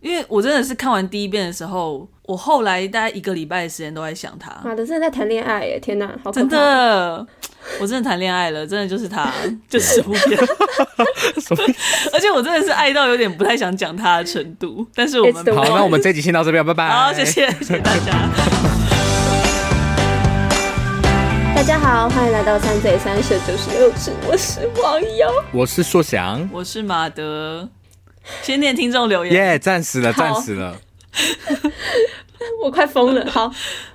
因为我真的是看完第一遍的时候，我后来大概一个礼拜的时间都在想他。妈的，真的在谈恋爱耶！天哪，好！真的，我真的谈恋爱了，真的就是他，就是这部片。而且我真的是爱到有点不太想讲他的程度。但是我们好，那我们这集先到这边，拜拜。好，谢谢，谢谢大家。大家好，欢迎来到三嘴三舌九十六尺，我是王优，我是硕翔，我是马德。先念听众留言，耶！赞死了，赞死了，我快疯了。好，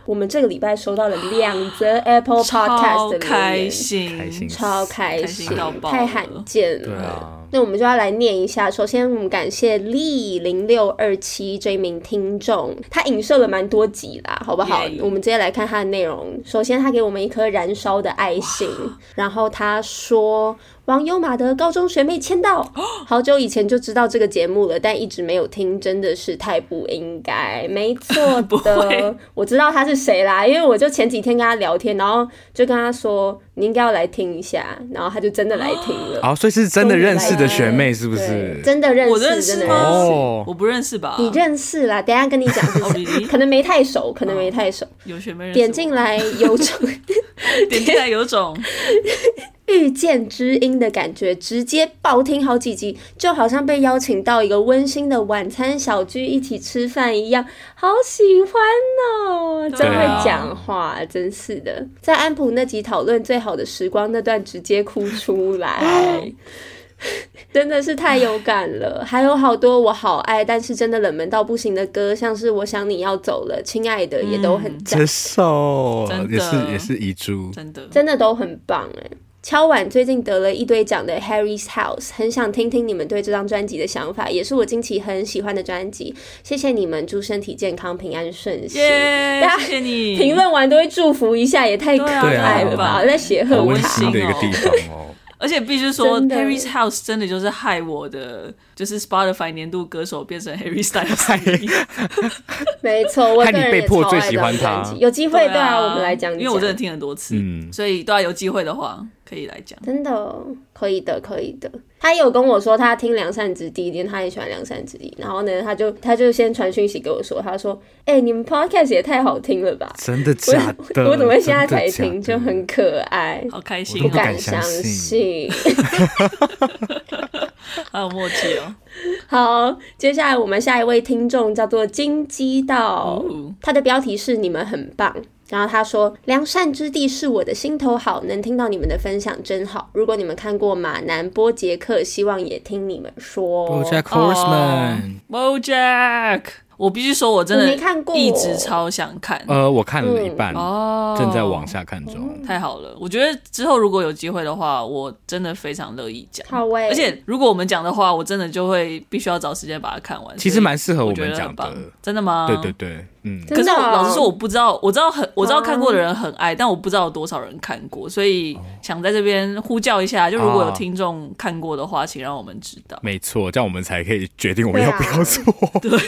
我们这个礼拜收到了两则 Apple Podcast 的留言，开心，开心，超开心，太罕见了。那我们就要来念一下。首先，我们感谢 Lee 零六二七这一名听众，他影射了蛮多集啦，好不好.我们直接来看他的内容。首先，他给我们一颗燃烧的爱心，然后他说。王优马德高中学妹签到，好久以前就知道这个节目了，但一直没有听，真的是太不应该。没错 的，我知道他是谁啦，因为我就前几天跟他聊天，然后就跟他说你应该要来听一下，然后他就真的来听了。哦，所以是真的认识的学妹是不是？真的认识，我认识吗？哦，我不认识吧？你认识啦，等一下跟你讲，可能没太熟，可能没太熟。有学妹点进来有种，点进来有种。遇见知音的感觉，直接爆听好几集，就好像被邀请到一个温馨的晚餐小聚，一起吃饭一样，好喜欢哦！真会讲话，啊、真是的。在安普那集讨论最好的时光那段，直接哭出来，真的是太有感了。还有好多我好爱，但是真的冷门到不行的歌，像是我想你要走了，亲爱的也都很赞，接受，真的也是也是遗珠，真的真的都很棒哎。敲碗最近得了一堆奖的 Harry's House，很想听听你们对这张专辑的想法，也是我近期很喜欢的专辑。谢谢你们，祝身体健康、平安顺心。Yeah, 大家谢谢你。评论完都会祝福一下，也太可爱了吧！在写贺卡，温馨的一个地方哦。而且必须说，Harry's House 真的就是害我的，就是 Spotify 年度歌手变成 Harry Styles。没错，我个人被迫最喜欢他。有机会对啊，我们来讲，因为我真的听很多次，嗯，所以对啊，有机会的话可以来讲。真的可以的，可以的。他也有跟我说，他听《良善之地》，因为他也喜欢《良善之地》。然后呢，他就他就先传讯息给我说，他说：“哎、欸，你们 Podcast 也太好听了吧？真的假的？我，我怎么现在才听？就很可爱，好开心，不敢相信，好有默契哦。好，接下来我们下一位听众叫做金鸡道，哦、他的标题是你们很棒。”然后他说：“良善之地是我的心头好，能听到你们的分享真好。如果你们看过马南波杰克，希望也听你们说。BoJack Horseman，BoJack。”我必须说，我真的没看过，一直超想看。呃，我看了一半，哦，正在往下看中。太好了，我觉得之后如果有机会的话，我真的非常乐意讲。好喂，而且如果我们讲的话，我真的就会必须要找时间把它看完。其实蛮适合我们讲的，真的吗？对对对，嗯。可是我老实说，我不知道，我知道很，我知道看过的人很爱，但我不知道有多少人看过，所以想在这边呼叫一下，就如果有听众看过的话，请让我们知道。没错，这样我们才可以决定我们要不要做。对。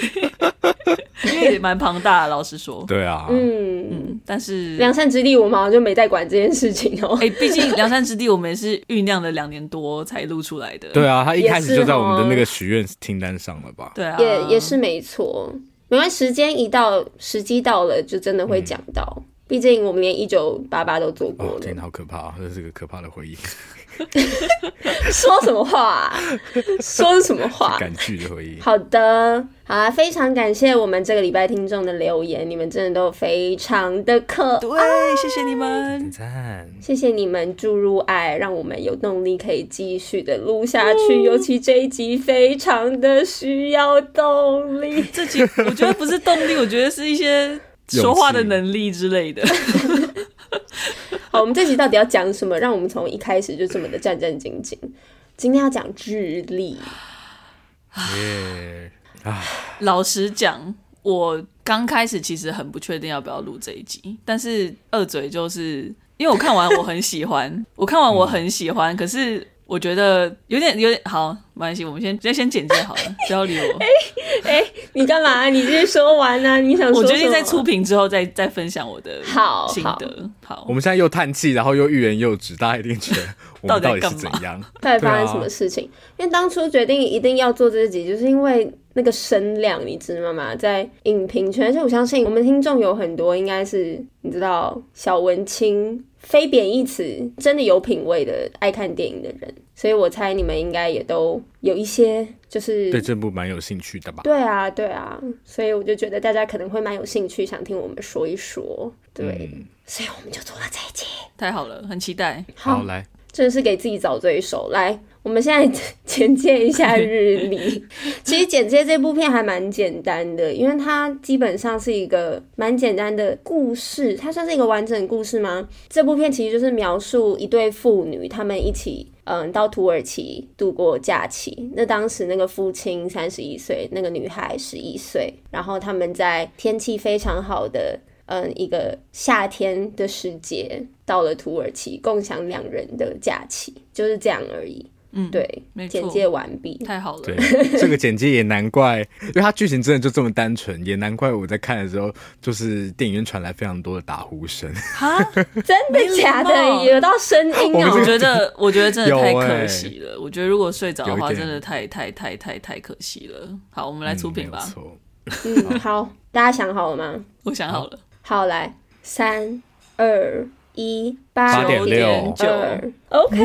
因为也蛮庞大的，老实说。对啊，嗯嗯，但是良善之地我们好像就没在管这件事情哦、喔。哎、欸，毕竟良善之地我们也是酝酿了两年多才录出来的。对啊，他一开始就在我们的那个许愿清单上了吧？对啊，也也是没错。没关系，时间一到，时机到了，就真的会讲到。毕、嗯、竟我们连一九八八都做过了。真的，好可怕啊！这是个可怕的回忆。说什么话、啊？说什么话？感剧的回忆。好的，好啊，非常感谢我们这个礼拜听众的留言，你们真的都非常的可爱。对，谢谢你们，赞，谢谢你们注入爱，让我们有动力可以继续的录下去。尤其这一集非常的需要动力。这集我觉得不是动力，我觉得是一些说话的能力之类的。好，我们这集到底要讲什么？让我们从一开始就这么的战战兢兢。今天要讲智力。耶啊！老实讲，我刚开始其实很不确定要不要录这一集，但是二嘴就是因为我看完我很喜欢，我看完我很喜欢，可是。我觉得有点有点好，没关系，我们先直接先简介好了，不要理我。哎 哎、欸欸，你干嘛？你直接说完啊？你想说？我决定在出屏之后再再分享我的好心得。好，好我们现在又叹气，然后又欲言又止，大家一定觉得 我们到底是怎样？到底发生什么事情？因为当初决定一定要做这集，就是因为那个声量，你知道吗？在影评圈，而且我相信我们听众有很多应该是你知道小文青，非贬义词，真的有品味的爱看电影的人，所以我猜你们应该也都有一些就是对这部蛮有兴趣的吧？对啊，对啊，所以我就觉得大家可能会蛮有兴趣，想听我们说一说。对，嗯、所以我们就做了这一集，太好了，很期待。好，好来，真的是给自己找罪受。来，我们现在简介一下日历。其实简介这部片还蛮简单的，因为它基本上是一个蛮简单的故事。它算是一个完整故事吗？这部片其实就是描述一对父女，他们一起嗯到土耳其度过假期。那当时那个父亲三十一岁，那个女孩十一岁，然后他们在天气非常好的。嗯，一个夏天的时节到了土耳其，共享两人的假期，就是这样而已。嗯，对，简介完毕，太好了。对，这个简介也难怪，因为它剧情真的就这么单纯，也难怪我在看的时候，就是电影院传来非常多的打呼声。哈，真的假的？有到声音啊？我觉得，我觉得真的太可惜了。我觉得如果睡着的话，真的太太太太太可惜了。好，我们来出品吧。嗯，好，大家想好了吗？我想好了。好，来，三二一，八点六九，OK。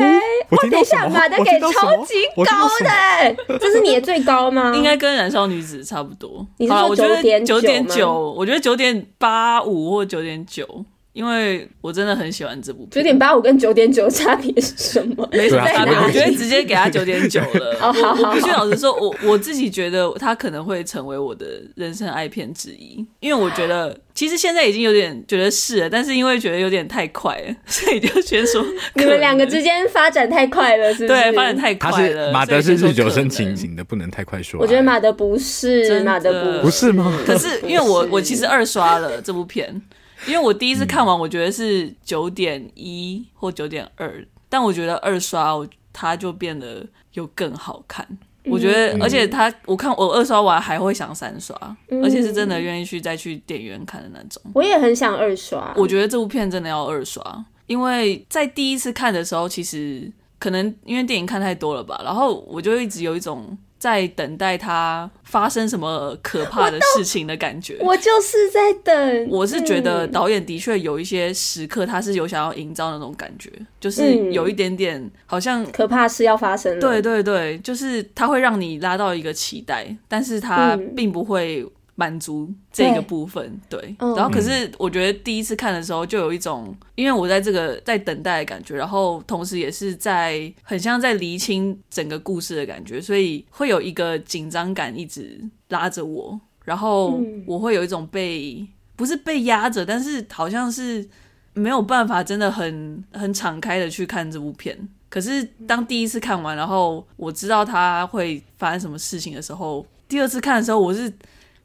我等一下，马德给超级高的，这是你的最高吗？应该跟《燃烧女子》差不多。你是说九点九点九？我觉得九点八五或九点九。因为我真的很喜欢这部片，九点八五跟九点九差别是什么？没什么差别，我觉得直接给他九点九了。我我必须老实说，我我自己觉得他可能会成为我的人生爱片之一，因为我觉得其实现在已经有点觉得是了，但是因为觉得有点太快了，所以就先说你们两个之间发展太快了，是不是？对，发展太快了。马德是日久生情型的，不能太快说。我觉得马德不是，马德不不是吗？可是因为我 我其实二刷了这部片。因为我第一次看完，我觉得是九点一或九点二，但我觉得二刷我它就变得又更好看。我觉得，而且它我看我二刷完还会想三刷，而且是真的愿意去再去电影院看的那种。我也很想二刷。我觉得这部片真的要二刷，因为在第一次看的时候，其实可能因为电影看太多了吧，然后我就一直有一种。在等待它发生什么可怕的事情的感觉，我，我就是在等。我是觉得导演的确有一些时刻，他是有想要营造那种感觉，就是有一点点好像可怕事要发生了。对对对，就是他会让你拉到一个期待，但是他并不会。满足这个部分，对，然后可是我觉得第一次看的时候就有一种，因为我在这个在等待的感觉，然后同时也是在很像在厘清整个故事的感觉，所以会有一个紧张感一直拉着我，然后我会有一种被不是被压着，但是好像是没有办法真的很很敞开的去看这部片。可是当第一次看完，然后我知道他会发生什么事情的时候，第二次看的时候我是。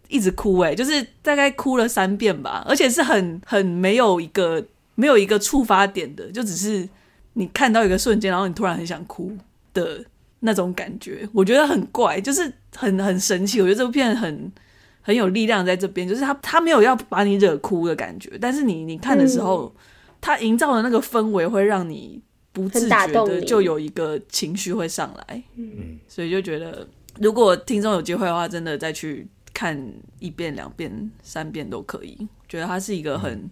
一直哭哎、欸，就是大概哭了三遍吧，而且是很很没有一个没有一个触发点的，就只是你看到一个瞬间，然后你突然很想哭的那种感觉，我觉得很怪，就是很很神奇。我觉得这部片很很有力量在这边，就是他他没有要把你惹哭的感觉，但是你你看的时候，他营造的那个氛围会让你不自觉的就有一个情绪会上来，嗯，所以就觉得如果听众有机会的话，真的再去。看一遍、两遍、三遍都可以，觉得它是一个很、嗯、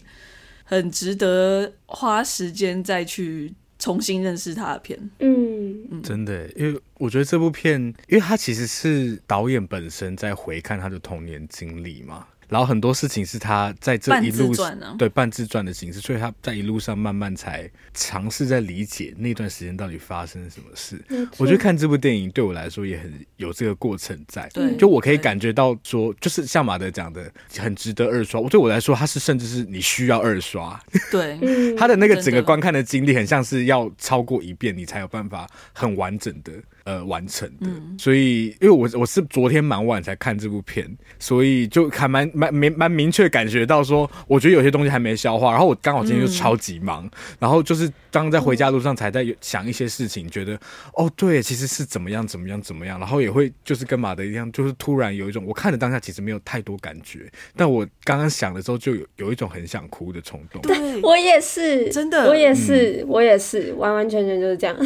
很值得花时间再去重新认识它的片。嗯，嗯真的，因为我觉得这部片，因为它其实是导演本身在回看他的童年经历嘛。然后很多事情是他在这一路对半自传的形式，所以他在一路上慢慢才尝试在理解那段时间到底发生了什么事。我觉得看这部电影对我来说也很有这个过程在，对，就我可以感觉到说，就是像马德讲的，很值得二刷。我对我来说，他是甚至是你需要二刷。对，他的那个整个观看的经历，很像是要超过一遍，你才有办法很完整的。呃，完成的，嗯、所以因为我我是昨天蛮晚才看这部片，所以就还蛮蛮明蛮明确感觉到说，我觉得有些东西还没消化。然后我刚好今天就超级忙，嗯、然后就是刚在回家路上才在想一些事情，觉得哦，对，其实是怎么样怎么样怎么样，然后也会就是跟马德一样，就是突然有一种我看的当下其实没有太多感觉，但我刚刚想的时候就有有一种很想哭的冲动。对，我也是，真的，我也是，嗯、我也是，完完全全就是这样。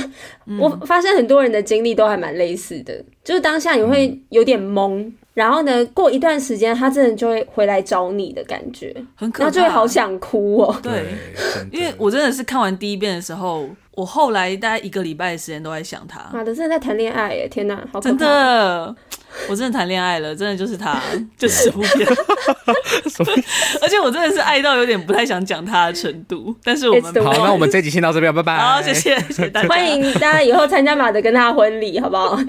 嗯、我发现很多人的经历。都还蛮类似的，就是当下你会有点懵，然后呢，过一段时间，他真的就会回来找你的感觉，很可怕，那就会好想哭哦。对，因为我真的是看完第一遍的时候，我后来大概一个礼拜的时间都在想他。妈的，真的在谈恋爱耶！天哪，好可怕，真的。我真的谈恋爱了，真的就是他，就是部片。而且我真的是爱到有点不太想讲他的程度。但是我们好，那我们这集先到这边，拜拜。好，谢谢，谢谢大家。欢迎大家以后参加马德跟他的婚礼，好不好？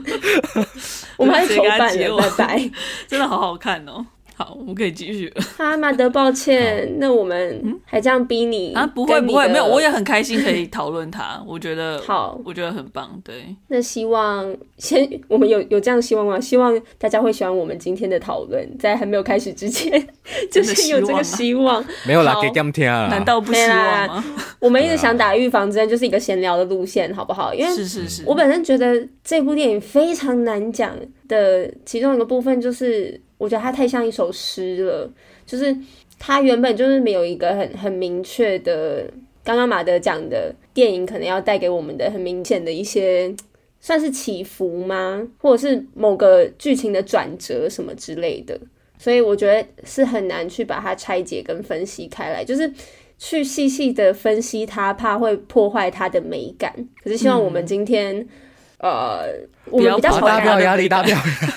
我们还是筹办了，拜拜。真的好好看哦。好，我们可以继续。哈，马德，抱歉，那我们还这样逼你啊？不会不会，没有，我也很开心可以讨论他。我觉得 好，我觉得很棒。对，那希望先，我们有有这样希望吗？希望大家会喜欢我们今天的讨论，在还没有开始之前，就是有这个希望。没有啦，给他们听啊？难道不希望吗？我们一直想打预防针，就是一个闲聊的路线，好不好？因为是是是，我本身觉得这部电影非常难讲的其中一个部分就是。我觉得它太像一首诗了，就是它原本就是没有一个很很明确的，刚刚马德讲的电影可能要带给我们的很明显的一些算是起伏吗？或者是某个剧情的转折什么之类的，所以我觉得是很难去把它拆解跟分析开来，就是去细细的分析它，怕会破坏它的美感。可是希望我们今天。嗯呃，我们比较朝压力大，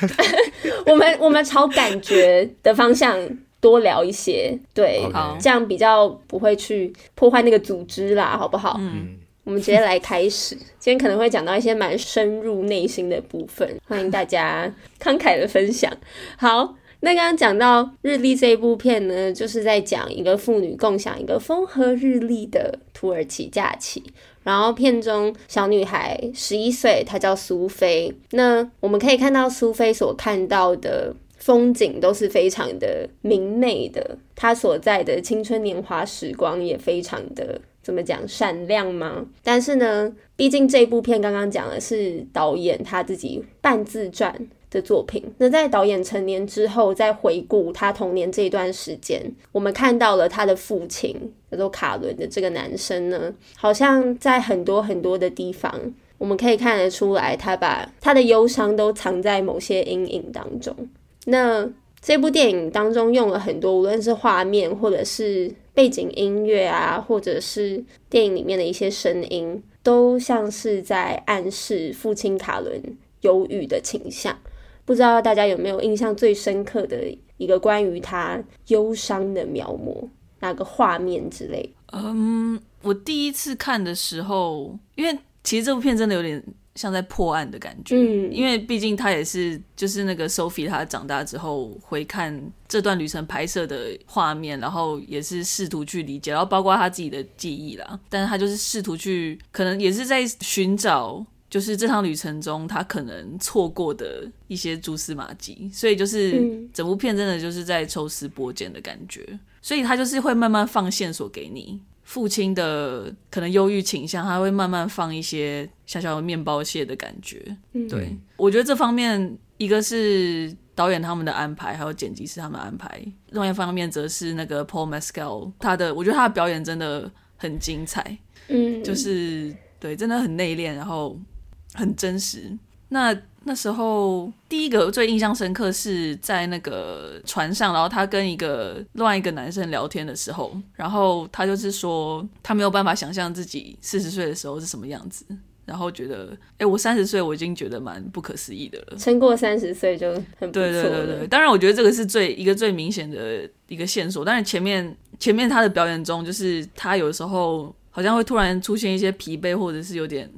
我们我们朝感觉的方向多聊一些，对，Okay. 这样比较不会去破坏那个组织啦，好不好？嗯，我们直接来开始，今天可能会讲到一些蛮深入内心的部分，欢迎大家慷慨的分享。好，那刚刚讲到日历这一部片呢，就是在讲一个妇女共享一个风和日丽的土耳其假期。然后片中小女孩十一岁，她叫苏菲。那我们可以看到苏菲所看到的风景都是非常的明媚的，她所在的青春年华时光也非常的怎么讲闪亮吗？但是呢，毕竟这部片刚刚讲的是导演他自己半自传的作品。那在导演成年之后，再回顾他童年这一段时间，我们看到了他的父亲。叫做卡伦的这个男生呢，好像在很多很多的地方，我们可以看得出来，他把他的忧伤都藏在某些阴影当中。那这部电影当中用了很多，无论是画面，或者是背景音乐啊，或者是电影里面的一些声音，都像是在暗示父亲卡伦忧郁的倾向。不知道大家有没有印象最深刻的一个关于他忧伤的描摹？哪个画面之类？嗯，我第一次看的时候，因为其实这部片真的有点像在破案的感觉。嗯，因为毕竟他也是就是那个 Sophie，他长大之后回看这段旅程拍摄的画面，然后也是试图去理解，然后包括他自己的记忆啦。但是他就是试图去，可能也是在寻找，就是这趟旅程中他可能错过的一些蛛丝马迹。所以就是整部片真的就是在抽丝剥茧的感觉。所以他就是会慢慢放线索给你，父亲的可能忧郁倾向，他会慢慢放一些小小的面包屑的感觉。嗯，对，我觉得这方面一个是导演他们的安排，还有剪辑师他们的安排；另外一方面则是那个 Paul Mescal 他的，我觉得他的表演真的很精彩。嗯，就是对，真的很内敛，然后很真实。那那时候第一个最印象深刻是在那个船上，然后他跟一个另外一个男生聊天的时候，然后他就是说他没有办法想象自己四十岁的时候是什么样子，然后觉得哎、欸，我三十岁我已经觉得蛮不可思议的了，撑过三十岁就很不错。对对对对，当然我觉得这个是最一个最明显的一个线索，但是前面前面他的表演中，就是他有时候好像会突然出现一些疲惫或者是有点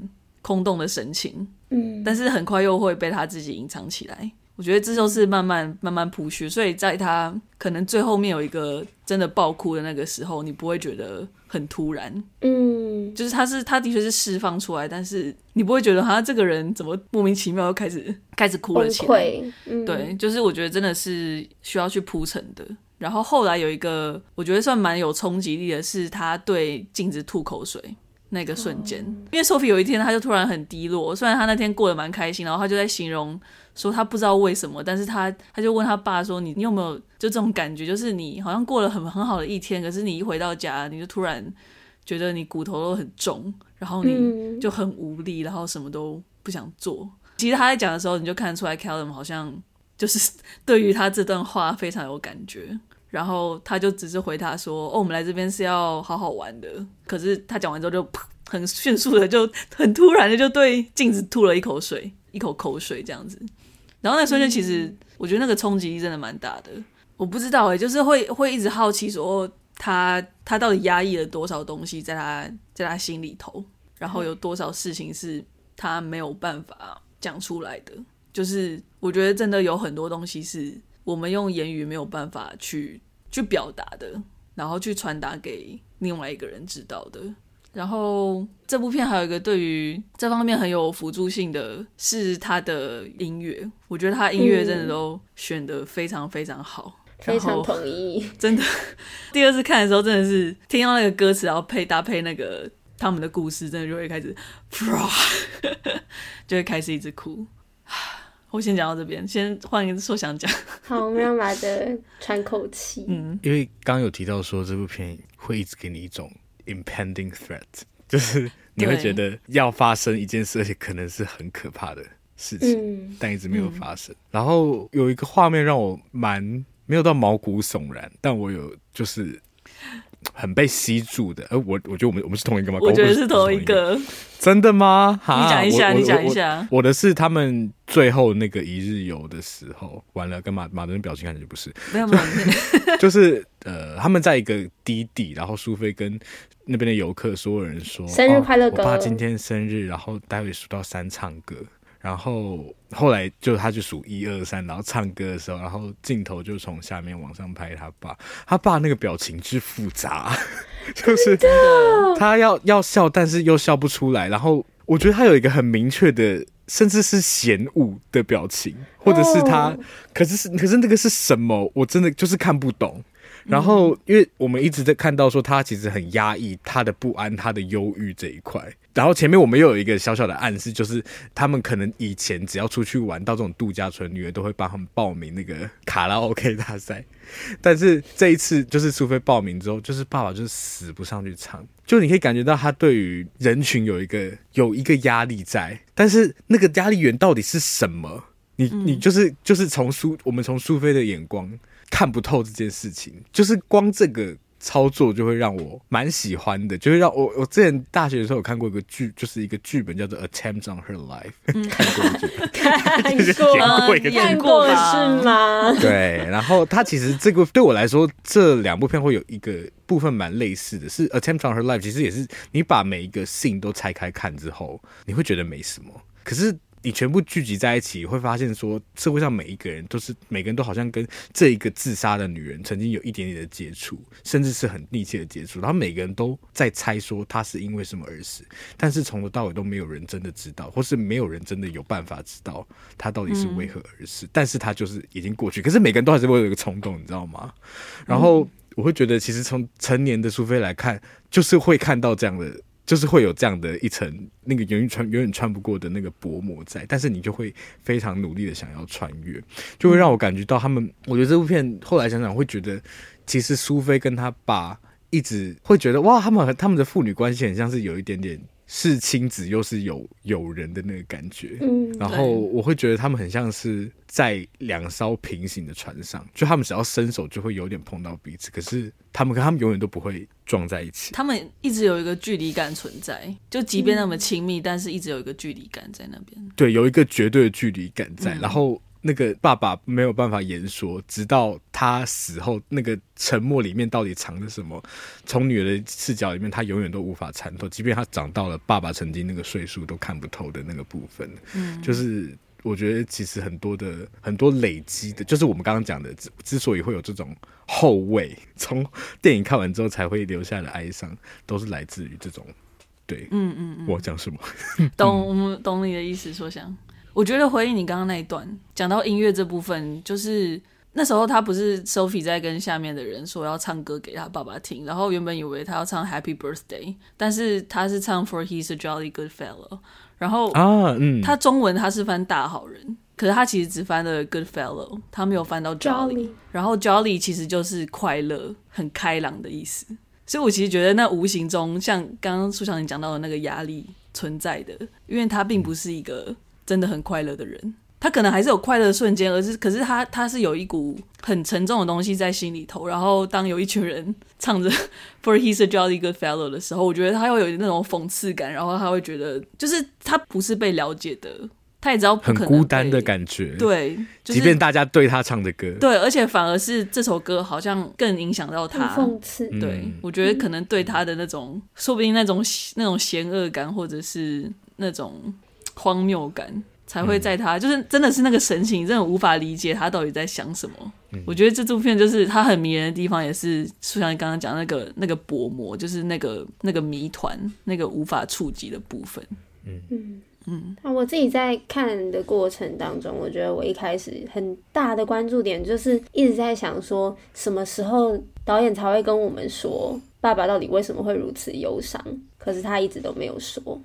空洞的神情。嗯，但是很快又会被他自己隐藏起来。我觉得这就是慢慢慢慢铺叙，所以在他可能最后面有一个真的爆哭的那个时候，你不会觉得很突然。嗯，就是他是他的确是释放出来，但是你不会觉得好像这个人怎么莫名其妙又开始开始哭了起来。嗯，对，就是我觉得真的是需要去铺陈的。然后后来有一个我觉得算蛮有冲击力的是，他对镜子吐口水。那个瞬间，因为 Sophie 有一天，他就突然很低落。虽然他那天过得蛮开心，然后他就在形容说他不知道为什么，但是他他就问他爸说：“你你有没有就这种感觉？就是你好像过了很很好的一天，可是你一回到家，你就突然觉得你骨头都很重，然后你就很无力，然后什么都不想做。”其实他在讲的时候，你就看得出来，Callum 好像就是 对于他这段话非常有感觉。然后他就只是回答说：“哦，我们来这边是要好好玩的。”可是他讲完之后就，很迅速的就很突然的就对镜子吐了一口水，一口口水这样子。然后那瞬间其实我觉得那个冲击力真的蛮大的。我不知道哎，就是会会一直好奇说他他到底压抑了多少东西在他在他心里头，然后有多少事情是他没有办法讲出来的。就是我觉得真的有很多东西是我们用言语没有办法去。去表达的，然后去传达给另外一个人知道的。然后这部片还有一个对于这方面很有辅助性的是他的音乐，我觉得他音乐真的都选得非常非常好，嗯、非常同意。真的，第二次看的时候真的是听到那个歌词，然后配搭配那个他们的故事，真的就会开始，就会开始一直哭。我先讲到这边，先换一个说想讲。好，我们让马德喘口气。嗯，因为刚刚有提到说这部片会一直给你一种 impending threat，就是你会觉得要发生一件事，而且可能是很可怕的事情，嗯、但一直没有发生。嗯、然后有一个画面让我蛮没有到毛骨悚然，但我有就是。很被吸住的，呃，我我觉得我们我们是同一个吗？我觉得是同一个，真的吗？你讲一下，你讲一下。我的是他们最后那个一日游的时候，完了，跟马马德表情看起来就不是，没有没有，就是呃，他们在一个低地，然后苏菲跟那边的游客所有人说生日快乐歌，哦，我爸今天生日，然后待会数到三唱歌。然后后来就他就数一二三，然后唱歌的时候，然后镜头就从下面往上拍他爸，他爸那个表情之复杂，就是他要要笑，但是又笑不出来。然后我觉得他有一个很明确的，甚至是嫌恶的表情，或者是他，可是是可是那个是什么？我真的就是看不懂。然后，因为我们一直在看到说他其实很压抑他的不安、他的忧郁这一块。然后前面我们又有一个小小的暗示，就是他们可能以前只要出去玩到这种度假村，女儿都会帮他们报名那个卡拉 OK 大赛。但是这一次，就是苏菲报名之后，就是爸爸就是死不上去唱。就你可以感觉到他对于人群有一个有一个压力在，但是那个压力源到底是什么？你你就是就是从苏我们从苏菲的眼光。看不透这件事情，就是光这个操作就会让我蛮喜欢的，就会让我我之前大学的时候有看过一个剧，就是一个剧本叫做《Attempt on Her Life》，嗯、看过剧本，看过演过是吗？对，然后他其实这个对我来说，这两部片会有一个部分蛮类似的，是《Attempt on Her Life》，其实也是你把每一个 scene 都拆开看之后，你会觉得没什么，可是。你全部聚集在一起，会发现说，社会上每一个人都是，每个人都好像跟这一个自杀的女人曾经有一点点的接触，甚至是很密切的接触。然后每个人都在猜说她是因为什么而死，但是从头到尾都没有人真的知道，或是没有人真的有办法知道她到底是为何而死。嗯、但是她就是已经过去，可是每个人都还是会有一个冲动，你知道吗？然后我会觉得，其实从成年的苏菲来看，就是会看到这样的。就是会有这样的一层那个永远穿永远穿不过的那个薄膜在，但是你就会非常努力的想要穿越，就会让我感觉到他们。我觉得这部片后来想想会觉得，其实苏菲跟他爸一直会觉得哇，他们和他们的父女关系很像是有一点点。是亲子又是有友人的那个感觉，嗯，然后我会觉得他们很像是在两艘平行的船上，就他们只要伸手就会有点碰到彼此，可是他们跟他们永远都不会撞在一起。他们一直有一个距离感存在，就即便那么亲密，嗯，但是一直有一个距离感在那边。对，有一个绝对的距离感在，嗯，然后。那个爸爸没有办法言说，直到他死后，那个沉默里面到底藏着什么？从女儿的视角里面，他永远都无法参透。即便他长到了爸爸曾经那个岁数，都看不透的那个部分。嗯，就是我觉得其实很多的很多累积的，就是我们刚刚讲的，之之所以会有这种后味，从电影看完之后才会留下的哀伤，都是来自于这种。对，嗯嗯嗯，我讲什么？懂，懂你的意思，说想。我觉得回应你刚刚那一段，讲到音乐这部分，就是那时候他不是 Sophie 在跟下面的人说要唱歌给他爸爸听，然后原本以为他要唱 Happy Birthday，但是他是唱 For He's a Jolly Good Fellow，然后啊，嗯，他中文他是翻大好人，可是他其实只翻了 Good Fellow，他没有翻到 Jolly，, 然后 Jolly 其实就是快乐、很开朗的意思，所以我其实觉得那无形中像刚刚苏小宁讲到的那个压力存在的，因为他并不是一个。真的很快乐的人，他可能还是有快乐的瞬间，而是可是他他是有一股很沉重的东西在心里头。然后当有一群人唱着 For He's a Jolly Good Fellow 的时候，我觉得他会有那种讽刺感，然后他会觉得就是他不是被了解的，他也知道很孤单的感觉。对，就是、即便大家对他唱的歌，对，而且反而是这首歌好像更影响到他。讽刺，对、嗯、我觉得可能对他的那种，说不定那种那种嫌恶感，或者是那种荒谬感。才会在他、嗯、就是真的是那个神情，真的无法理解他到底在想什么。嗯、我觉得这部片就是他很迷人的地方，也是就像你刚刚讲那个那个薄膜，就是那个那个谜团，那个无法触及的部分。嗯嗯嗯。那我自己在看的过程当中，我觉得我一开始很大的关注点就是一直在想说，什么时候导演才会跟我们说爸爸到底为什么会如此忧伤？可是他一直都没有说。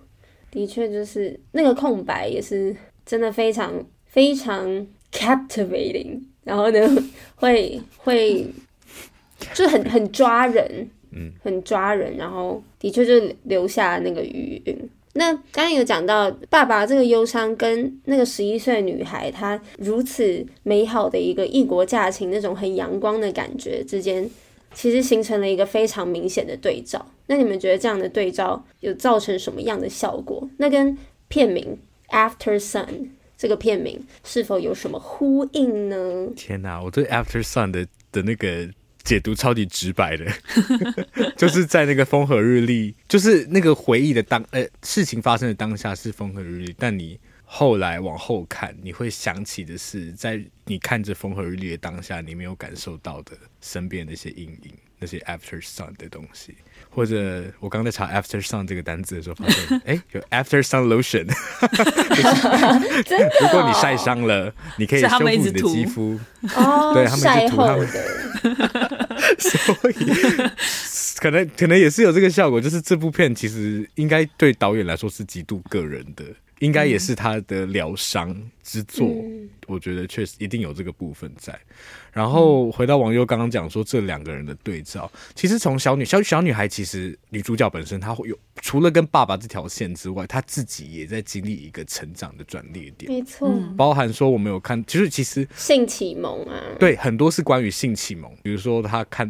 的确，就是那个空白也是。真的非常非常 captivating，然后呢，会会就很很抓人，嗯，很抓人，然后的确就留下那个余韵。那刚刚有讲到爸爸这个忧伤跟那个十一岁女孩她如此美好的一个异国假期那种很阳光的感觉之间，其实形成了一个非常明显的对照。那你们觉得这样的对照有造成什么样的效果？那跟片名。After Sun 这个片名是否有什么呼应呢？天哪，我对 After Sun 的的那个解读超级直白的，就是在那个风和日丽，就是那个回忆的当呃事情发生的当下是风和日丽，但你后来往后看，你会想起的是在你看着风和日丽的当下，你没有感受到的身边的那些阴影，那些 After Sun 的东西。或者我刚在查 After Sun 这个单字的时候，发现哎、欸，有 After Sun Lotion，如果你晒伤了，你可以修复你的肌肤。哦，对，他们一直涂他们的，所以可能可能也是有这个效果。就是这部片其实应该对导演来说是极度个人的。应该也是他的疗伤之作，嗯、我觉得确实一定有这个部分在。然后回到网友刚刚讲说这两个人的对照，其实从小女小小女孩，其实女主角本身她会有除了跟爸爸这条线之外，她自己也在经历一个成长的转捩点。没错，包含说我们有看，其实其实性启蒙啊，对，很多是关于性启蒙，比如说她看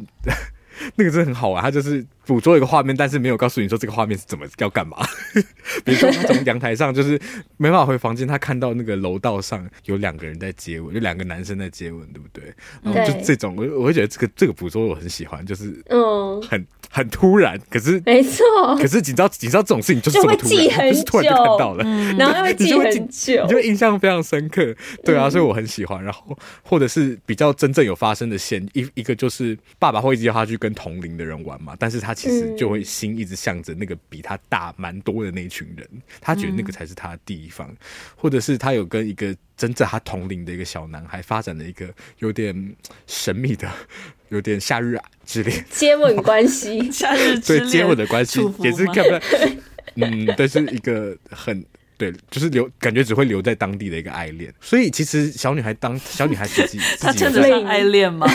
那个真的很好玩，他就是。捕捉一个画面，但是没有告诉你说这个画面是怎么要干嘛。比如说，他从阳台上就是没办法回房间，他看到那个楼道上有两个人在接吻，就两个男生在接吻，对不对？然后就这种，我我会觉得这个这个捕捉我很喜欢，就是嗯，很很突然，可是没错，可是你知道你知道这种事情就是这么突然，就是突然就看到了，嗯、然后又会记很久，你就印象非常深刻。对啊，所以我很喜欢。然后或者是比较真正有发生的线，一一个就是爸爸会一直叫他去跟同龄的人玩嘛，但是他。其实就会心一直向着那个比他大蛮多的那一群人，他觉得那个才是他的地方，嗯、或者是他有跟一个真正他同龄的一个小男孩发展了一个有点神秘的、有点夏日之恋、接吻关系，夏日之恋对接吻的关系也是看不到，嗯，但是一个很。对，就是留感觉只会留在当地的一个爱恋，所以其实小女孩当小女孩自己，她真的是爱恋吗？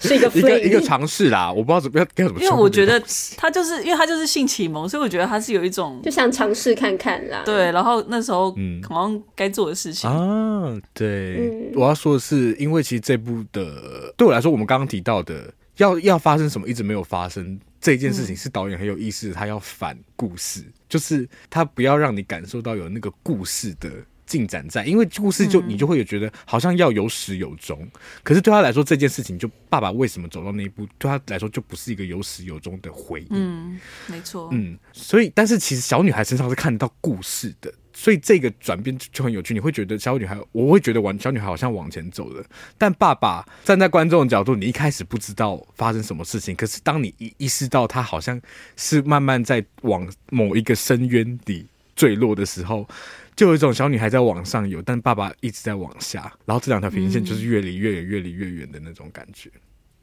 是一个 一个一个尝试啦，我不知道怎么样该怎么说。因为我觉得她就是因为她就是性启蒙，所以我觉得她是有一种就想尝试看看啦。对，然后那时候嗯，好像该做的事情啊，对，嗯、我要说的是，因为其实这部的对我来说，我们刚刚提到的要要发生什么一直没有发生。这件事情是导演很有意思，他要反故事，就是他不要让你感受到有那个故事的进展在，因为故事就你就会有觉得好像要有始有终，可是对他来说这件事情就爸爸为什么走到那一步，对他来说就不是一个有始有终的回忆。嗯，没错。嗯，所以但是其实小女孩身上是看得到故事的。所以这个转变就很有趣，你会觉得小女孩，我会觉得往小女孩好像往前走了，但爸爸站在观众的角度，你一开始不知道发生什么事情，可是当你意意识到他好像是慢慢在往某一个深渊里坠落的时候，就有一种小女孩在往上游，但爸爸一直在往下，然后这两条平行线就是越离越远，越离越远的那种感觉。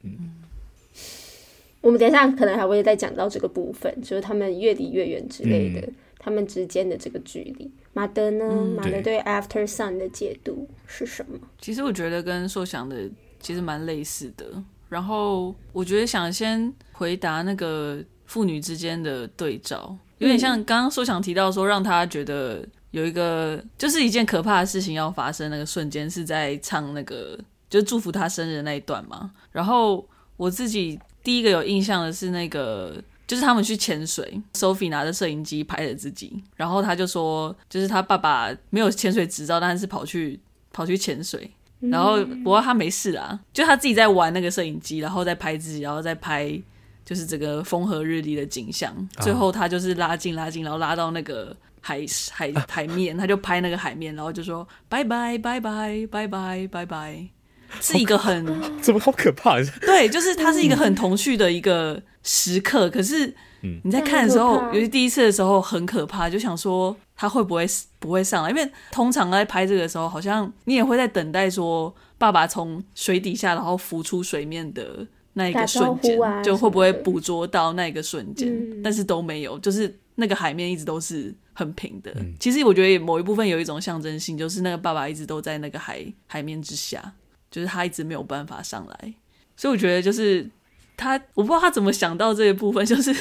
嗯，我们等一下可能还会再讲到这个部分，就是他们越离越远之类的。嗯他们之间的这个距离，马德呢？嗯、马德对 After Sun 的解读是什么？其实我觉得跟硕想的其实蛮类似的。然后我觉得想先回答那个父女之间的对照，有点像刚刚硕想提到说，让他觉得有一个就是一件可怕的事情要发生，那个瞬间是在唱那个就是祝福他生日那一段嘛。然后我自己第一个有印象的是那个。就是他们去潜水，Sophie 拿着摄影机拍着自己，然后他就说，就是他爸爸没有潜水执照，但是跑去跑去潜水，然后不过他没事啊，就他自己在玩那个摄影机，然后再拍自己，然后再拍就是这个风和日丽的景象，最后他就是拉近拉近，然后拉到那个海海海面，他就拍那个海面，然后就说拜拜拜拜拜拜拜拜，是一个很 怎么好可怕？对，就是它是一个很童趣的一个。时刻，可是你在看的时候，尤其第一次的时候很可怕，就想说他会不会不会上来？因为通常在拍这个时候，好像你也会在等待说爸爸从水底下然后浮出水面的那一个瞬间，啊、就会不会捕捉到那一个瞬间？嗯、但是都没有，就是那个海面一直都是很平的。嗯、其实我觉得某一部分有一种象征性，就是那个爸爸一直都在那个海海面之下，就是他一直没有办法上来。所以我觉得就是。他我不知道他怎么想到这一部分，就是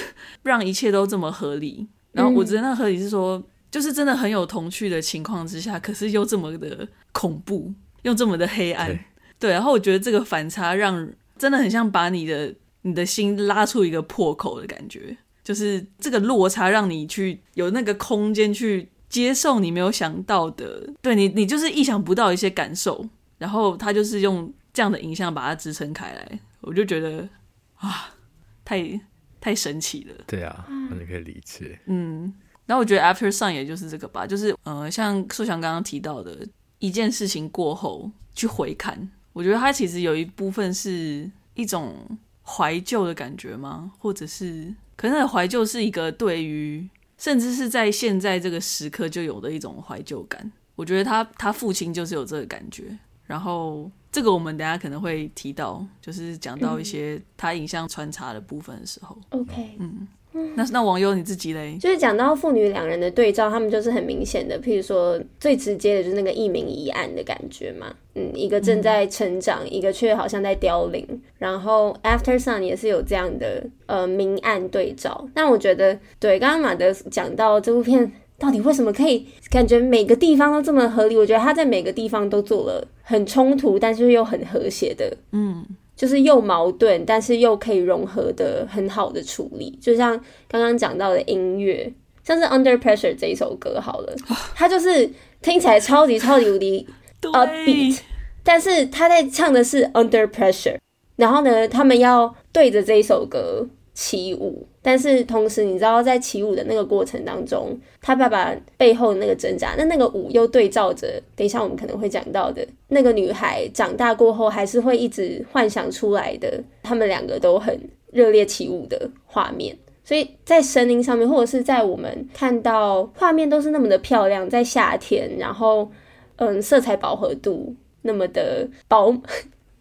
让一切都这么合理。然后我觉得那合理是说，嗯、就是真的很有童趣的情况之下，可是又这么的恐怖，又这么的黑暗。对，对，然后我觉得这个反差让真的很像把你的你的心拉出一个破口的感觉，就是这个落差让你去有那个空间去接受你没有想到的，对你你就是意想不到一些感受。然后他就是用这样的影像把它支撑开来，我就觉得。啊，太太神奇了。对啊，那你可以理解。嗯，然后我觉得 After Sun 也就是这个吧，就是呃，像素翔刚刚提到的一件事情过后去回看，我觉得它其实有一部分是一种怀旧的感觉吗？或者是可能怀旧是一个对于甚至是在现在这个时刻就有的一种怀旧感。我觉得他他父亲就是有这个感觉，然后。这个我们等下可能会提到，就是讲到一些他影像穿插的部分的时候。OK，嗯，那那网友你自己嘞？就是讲到父女两人的对照，他们就是很明显的，譬如说最直接的就是那个一明一暗的感觉嘛。嗯，一个正在成长，嗯、一个却好像在凋零。然后 After Sun 也是有这样的呃明暗对照。那我觉得，对，刚刚马德讲到这部片。到底为什么可以感觉每个地方都这么合理？我觉得他在每个地方都做了很冲突，但是又很和谐的，嗯，就是又矛盾，但是又可以融合的很好的处理。就像刚刚讲到的音乐，像是 Under Pressure 这一首歌好了，它就是听起来超级超级无敌 upbeat，但是他在唱的是 Under Pressure，然后呢，他们要对着这一首歌起舞。但是同时，你知道在起舞的那个过程当中，他爸爸背后的那个挣扎，那那个舞又对照着，等一下我们可能会讲到的那个女孩长大过后还是会一直幻想出来的，他们两个都很热烈起舞的画面。所以在声音上面，或者是在我们看到画面都是那么的漂亮，在夏天，然后嗯，色彩饱和度那么的饱。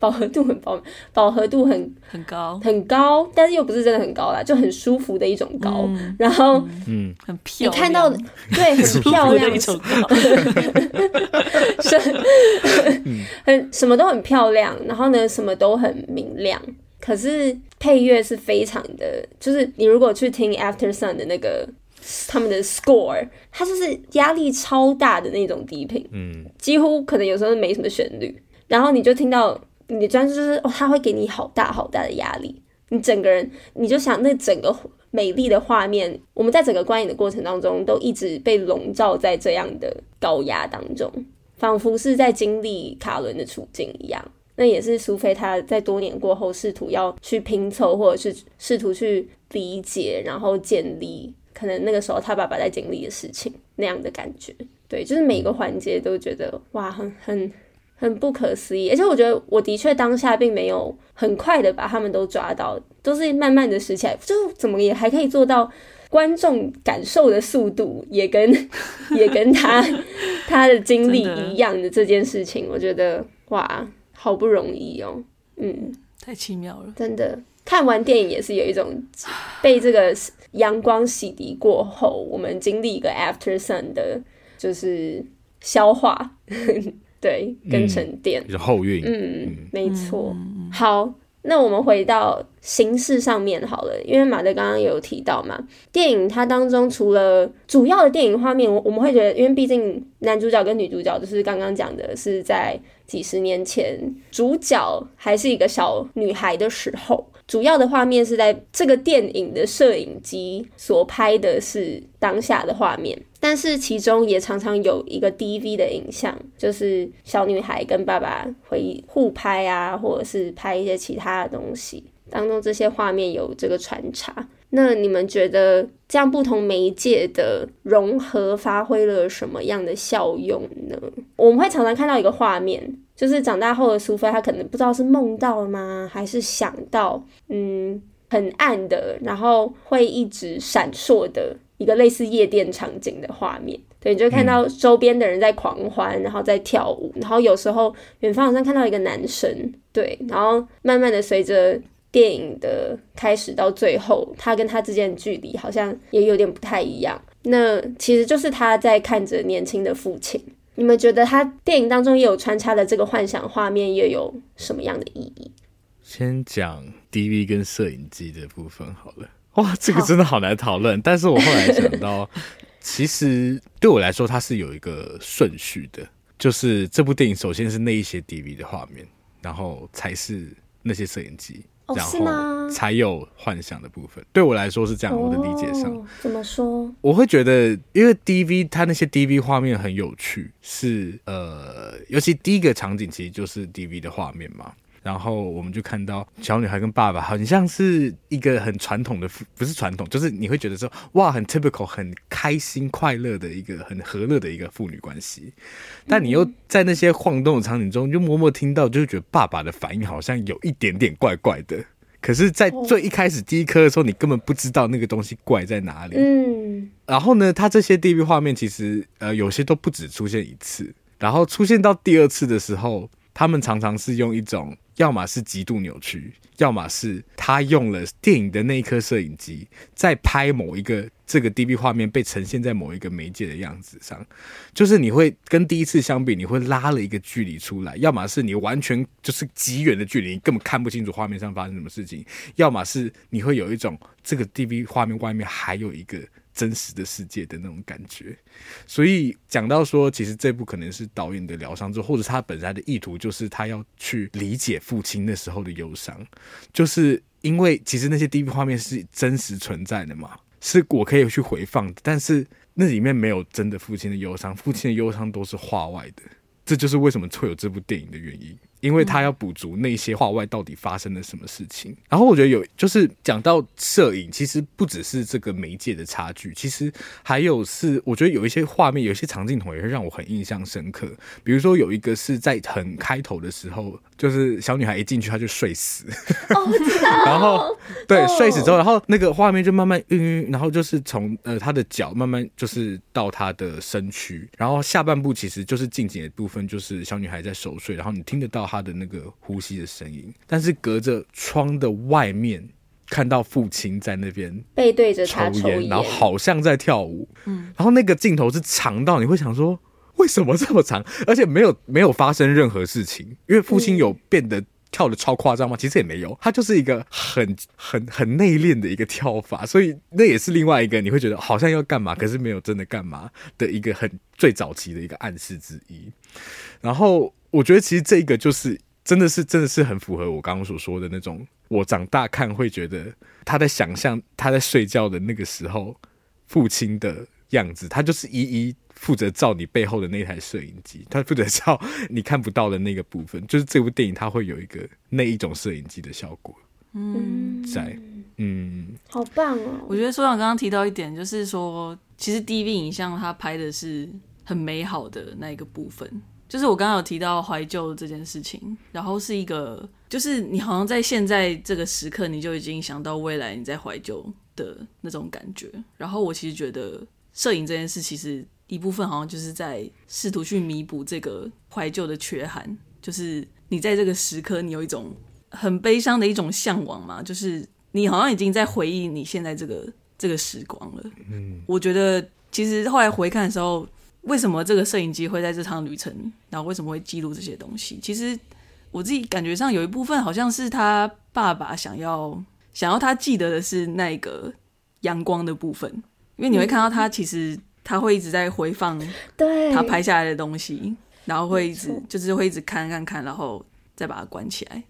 饱和度很饱，饱和度很很高，很高，但是又不是真的很高啦，就很舒服的一种高。嗯、然后，嗯，很漂亮。你看到，对，很漂亮一种高，是，很什么都很漂亮。然后呢，什么都很明亮。可是配乐是非常的，就是你如果去听 After Sun 的那个他们的 score，它就是压力超大的那种低频，嗯，几乎可能有时候没什么旋律，然后你就听到。你的专注就是哦，他会给你好大好大的压力，你整个人你就想那整个美丽的画面，我们在整个观影的过程当中都一直被笼罩在这样的高压当中，仿佛是在经历卡伦的处境一样。那也是苏菲她在多年过后试图要去拼凑，或者是试图去理解，然后建立可能那个时候他爸爸在经历的事情那样的感觉。对，就是每个环节都觉得哇，很很。很不可思议，而且我觉得我的确当下并没有很快的把他们都抓到，都是慢慢的拾起来，就怎么也还可以做到观众感受的速度也跟 也跟他 他的经历一样的这件事情，我觉得哇，好不容易哦，嗯，太奇妙了，真的。看完电影也是有一种被这个阳光洗涤过后，我们经历一个 After Sun 的，就是消化。对，跟沉淀，就是后韵。嗯，没错。好，那我们回到形式上面好了，因为马德刚刚也有提到嘛，电影它当中除了主要的电影画面，我我们会觉得，因为毕竟男主角跟女主角就是刚刚讲的是在几十年前，主角还是一个小女孩的时候。主要的画面是在这个电影的摄影机所拍的是当下的画面，但是其中也常常有一个 DV 的影像，就是小女孩跟爸爸会互拍啊，或者是拍一些其他的东西，当中这些画面有这个穿插。那你们觉得这样不同媒介的融合发挥了什么样的效用呢？我们会常常看到一个画面。就是长大后的苏菲，她可能不知道是梦到吗，还是想到，嗯，很暗的，然后会一直闪烁的一个类似夜店场景的画面。对，你就看到周边的人在狂欢，然后在跳舞，然后有时候远方好像看到一个男生，对，然后慢慢的随着电影的开始到最后，他跟他之间的距离好像也有点不太一样。那其实就是他在看着年轻的父亲。你们觉得他电影当中也有穿插的这个幻想画面，又有什么样的意义？先讲 DV 跟摄影机的部分好了。哇，这个真的好难讨论。但是我后来想到，其实对我来说，它是有一个顺序的，就是这部电影首先是那一些 DV 的画面，然后才是那些摄影机。然后才有幻想的部分，对我来说是这样。我的理解上，哦，怎么说？我会觉得，因为 DV 它那些 DV 画面很有趣，是呃，尤其第一个场景其实就是 DV 的画面嘛。然后我们就看到小女孩跟爸爸很像是一个很传统的，不是传统，就是你会觉得说哇，很 typical，很开心快乐的一个很和乐的一个父女关系。但你又在那些晃动的场景中，就默默听到，就是觉得爸爸的反应好像有一点点怪怪的。可是，在最一开始第一颗的时候，你根本不知道那个东西怪在哪里。嗯。然后呢，他这些 DV 画面其实呃有些都不止出现一次，然后出现到第二次的时候，他们常常是用一种。要么是极度扭曲，要么是他用了电影的那一颗摄影机，在拍某一个这个 DV 画面被呈现在某一个媒介的样子上，就是你会跟第一次相比，你会拉了一个距离出来；要么是你完全就是极远的距离，你根本看不清楚画面上发生什么事情；要么是你会有一种这个 DV 画面外面还有一个。真实的世界的那种感觉，所以讲到说，其实这部可能是导演的疗伤作，或者他本来的意图就是他要去理解父亲那时候的忧伤，就是因为其实那些 DV 画面是真实存在的嘛，是我可以去回放的，但是那里面没有真的父亲的忧伤，父亲的忧伤都是画外的，这就是为什么会有这部电影的原因。因为他要补足那些画外到底发生了什么事情，然后我觉得有就是讲到摄影，其实不只是这个媒介的差距，其实还有是我觉得有一些画面，有一些长镜头也会让我很印象深刻。比如说有一个是在很开头的时候，就是小女孩一进去她就睡死。然后对，哦，睡死之后，然后那个画面就慢慢晕晕，然后就是从呃她的脚慢慢就是到她的身躯，然后下半部其实就是近景的部分，就是小女孩在熟睡，然后你听得到。他的那个呼吸的声音，但是隔着窗的外面看到父亲在那边背对着他抽烟，然后好像在跳舞。嗯，然后那个镜头是长到你会想说，为什么这么长？而且没有没有发生任何事情，因为父亲有变得跳的超夸张吗？其实也没有，他就是一个很很很内敛的一个跳法，所以那也是另外一个你会觉得好像要干嘛，可是没有真的干嘛的一个很最早期的一个暗示之一。然后。我觉得其实这个就是真的是真的是很符合我刚刚所说的那种，我长大看会觉得他在想象他在睡觉的那个时候父亲的样子，他就是一一负责照你背后的那台摄影机，他负责照你看不到的那个部分，就是这部电影它会有一个那一种摄影机的效果，嗯，在嗯，好棒哦！我觉得所长刚刚提到一点，就是说其实 DV 影像它拍的是很美好的那一个部分。就是我刚刚有提到怀旧这件事情，然后是一个，就是你好像在现在这个时刻，你就已经想到未来你在怀旧的那种感觉。然后我其实觉得摄影这件事，其实一部分好像就是在试图去弥补这个怀旧的缺憾，就是你在这个时刻，你有一种很悲伤的一种向往嘛，就是你好像已经在回忆你现在这个这个时光了。嗯，我觉得其实后来回看的时候。为什么这个摄影机会在这趟旅程？然后为什么会记录这些东西？其实我自己感觉上有一部分好像是他爸爸想要想要他记得的是那个阳光的部分，因为你会看到他其实他会一直在回放对他拍下来的东西，然后会一直就是会一直看看看，然后再把它关起来。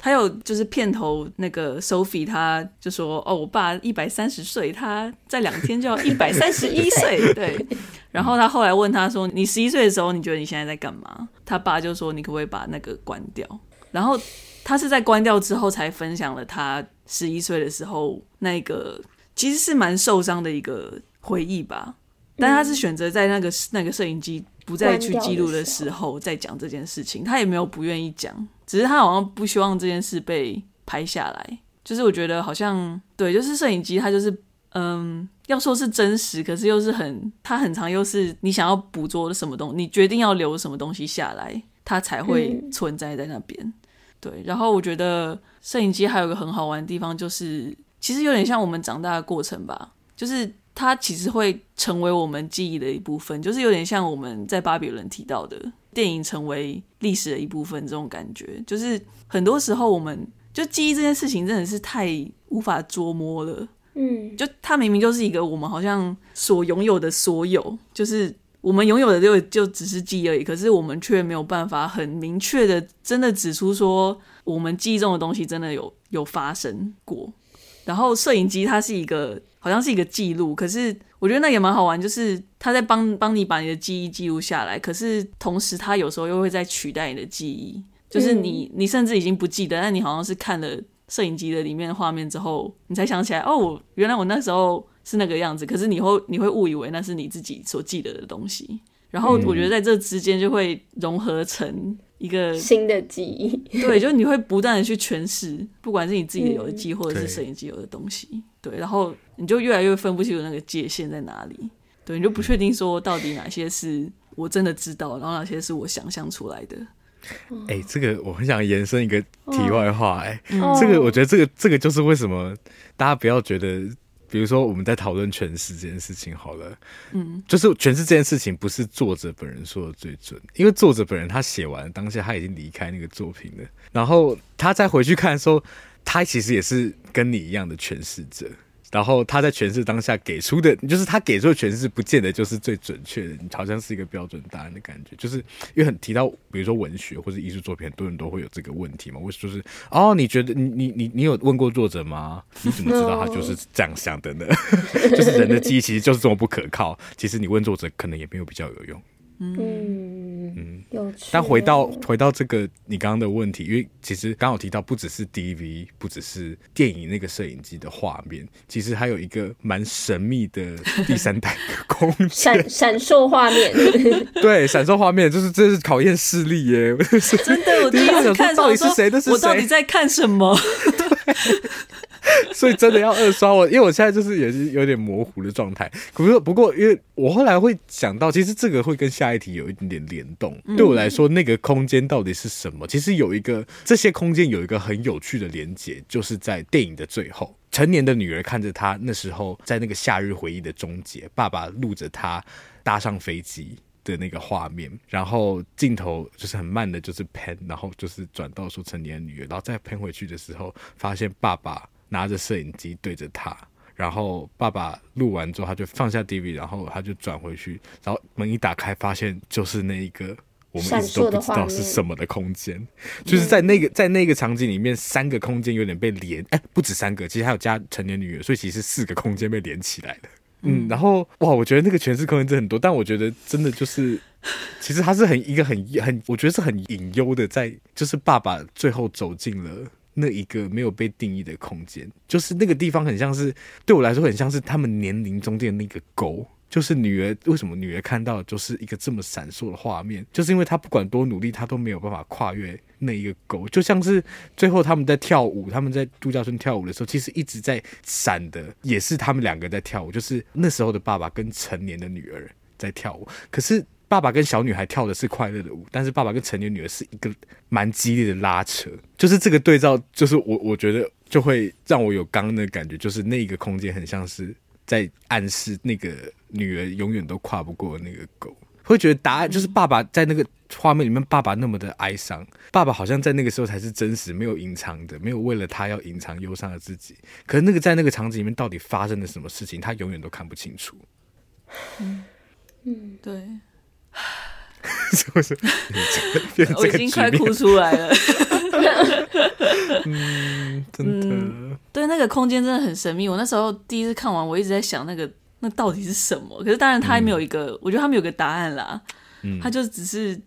还有就是片头那个 Sophie，他就说：“哦，我爸一百三十岁，他在两天就要 一百三十一岁。”对。然后他后来问他说：“你十一岁的时候，你觉得你现在在干嘛？”他爸就说：“你可不可以把那个关掉？”然后他是在关掉之后才分享了他十一岁的时候那个其实是蛮受伤的一个回忆吧。但他是选择在那个那个摄影机不再去记录的时候再讲这件事情，他也没有不愿意讲。只是他好像不希望这件事被拍下来，就是我觉得好像对，就是摄影机它就是嗯，要说是真实，可是又是很，它很长又是你想要捕捉的什么东西，你决定要留什么东西下来，它才会存在在那边。嗯、对，然后我觉得摄影机还有一个很好玩的地方，就是其实有点像我们长大的过程吧，就是它其实会成为我们记忆的一部分，就是有点像我们在巴比伦提到的。电影成为历史的一部分，这种感觉就是很多时候，我们就记忆这件事情真的是太无法捉摸了。嗯，就它明明就是一个我们好像所拥有的所有，就是我们拥有的就就只是记忆而已。可是我们却没有办法很明确的真的指出说，我们记忆中的东西真的有有发生过。然后摄影机它是一个好像是一个记录，可是。我觉得那也蛮好玩，就是他在帮帮你把你的记忆记录下来，可是同时他有时候又会在取代你的记忆，就是你你甚至已经不记得，但你好像是看了摄影机的里面的画面之后，你才想起来，哦，原来我那时候是那个样子，可是你会你会误以为那是你自己所记得的东西，然后我觉得在这之间就会融合成。一个新的记忆，对，就是你会不断的去诠释，不管是你自己的有的记忆，或者是摄影机有的东西，嗯、对，然后你就越来越分不清楚那个界限在哪里，对，你就不确定说到底哪些是我真的知道，然后哪些是我想象出来的。哎、欸，这个我很想延伸一个题外话、欸，哎、哦，这个我觉得这个这个就是为什么大家不要觉得。比如说，我们在讨论诠释这件事情好了，嗯，就是诠释这件事情不是作者本人说的最准，因为作者本人他写完当下他已经离开那个作品了，然后他再回去看的时候，他其实也是跟你一样的诠释者。然后他在诠释当下给出的，就是他给出的诠释，不见得就是最准确的。好像是一个标准答案的感觉，就是因为很提到，比如说文学或者艺术作品，很多人都会有这个问题嘛。我就是哦，你觉得你你你你有问过作者吗？你怎么知道他就是这样想的呢？就是人的记忆其实就是这么不可靠。其实你问作者，可能也没有比较有用。嗯嗯，有趣。但回到回到这个你刚刚的问题，因为其实刚好提到，不只是 DV，不只是电影那个摄影机的画面，其实还有一个蛮神秘的第三代的空间，闪闪烁画面。对，闪烁画面就是这是考验视力耶！真的，我第一次看到底是谁的？我到底在看什么？对。所以真的要二刷我，因为我现在就是也是有点模糊的状态。可是不过，因为我后来会想到，其实这个会跟下一题有一点点联动。对我来说，那个空间到底是什么？其实有一个这些空间有一个很有趣的连接，就是在电影的最后，成年的女儿看着她那时候在那个夏日回忆的终结，爸爸录着她搭上飞机的那个画面，然后镜头就是很慢的，就是 pan，然后就是转到说成年的女儿，然后再 pan 回去的时候，发现爸爸。拿着摄影机对着他，然后爸爸录完之后，他就放下 DV，然后他就转回去，然后门一打开，发现就是那一个我们一直都不知道是什么的空间，就是在那个在那个场景里面，三个空间有点被连，哎，不止三个，其实还有加成年女儿，所以其实四个空间被连起来的。嗯，然后哇，我觉得那个诠释空间真的很多，但我觉得真的就是，其实他是很一个很很，我觉得是很隐忧的，在就是爸爸最后走进了。那一个没有被定义的空间，就是那个地方，很像是对我来说，很像是他们年龄中间的那个沟。就是女儿为什么女儿看到就是一个这么闪烁的画面，就是因为她不管多努力，她都没有办法跨越那一个沟。就像是最后他们在跳舞，他们在度假村跳舞的时候，其实一直在闪的也是他们两个在跳舞，就是那时候的爸爸跟成年的女儿在跳舞，可是。爸爸跟小女孩跳的是快乐的舞，但是爸爸跟成年女儿是一个蛮激烈的拉扯，就是这个对照，就是我我觉得就会让我有刚刚的感觉，就是那个空间很像是在暗示那个女儿永远都跨不过那个狗，会觉得答案就是爸爸在那个画面里面，爸爸那么的哀伤，爸爸好像在那个时候才是真实，没有隐藏的，没有为了他要隐藏忧伤的自己。可是那个在那个场景里面到底发生了什么事情，他永远都看不清楚。嗯，嗯对。是不是？我已经快哭出来了。嗯，真的、嗯。对，那个空间真的很神秘。我那时候第一次看完，我一直在想，那个那到底是什么？可是当然，他还没有一个，嗯、我觉得他没有个答案啦。嗯，他就只是，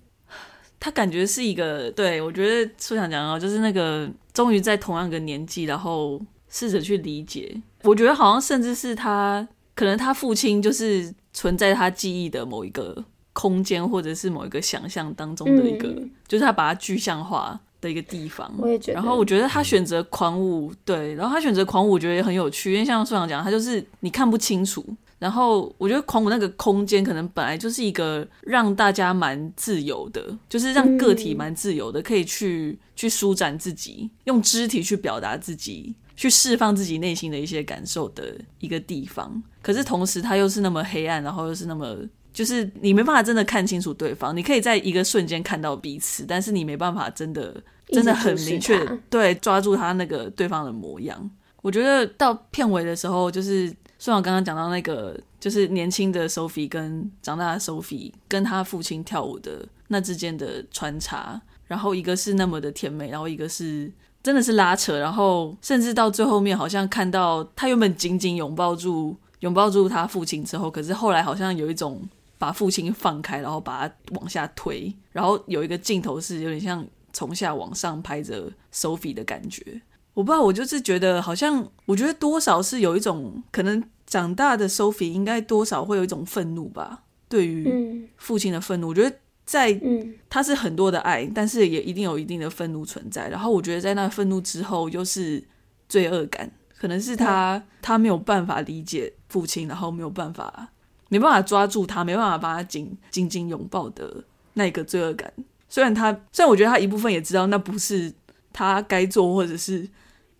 他感觉是一个。对，我觉得说想讲哦，就是那个终于在同样一个年纪，然后试着去理解。我觉得好像甚至是他，可能他父亲就是存在他记忆的某一个。空间或者是某一个想象当中的一个，嗯、就是他把它具象化的一个地方。我也觉得。然后我觉得他选择狂舞，对，然后他选择狂舞，我觉得也很有趣，因为像素阳讲，他就是你看不清楚。然后我觉得狂舞那个空间可能本来就是一个让大家蛮自由的，就是让个体蛮自由的，可以去去舒展自己，用肢体去表达自己，去释放自己内心的一些感受的一个地方。可是同时，它又是那么黑暗，然后又是那么。就是你没办法真的看清楚对方，你可以在一个瞬间看到彼此，但是你没办法真的真的很明确对抓住他那个对方的模样。我觉得到片尾的时候，就是虽然我刚刚讲到那个，就是年轻的 Sophie 跟长大的 Sophie 跟他父亲跳舞的那之间的穿插，然后一个是那么的甜美，然后一个是真的是拉扯，然后甚至到最后面好像看到他原本紧紧拥抱住拥抱住他父亲之后，可是后来好像有一种。把父亲放开，然后把他往下推，然后有一个镜头是有点像从下往上拍着 Sophie 的感觉。我不知道，我就是觉得好像，我觉得多少是有一种可能，长大的 Sophie 应该多少会有一种愤怒吧，对于父亲的愤怒。我觉得在他是很多的爱，但是也一定有一定的愤怒存在。然后我觉得在那愤怒之后，又是罪恶感，可能是他他没有办法理解父亲，然后没有办法。没办法抓住他，没办法把他紧紧紧拥抱的那个罪恶感。虽然他，虽然我觉得他一部分也知道那不是他该做或者是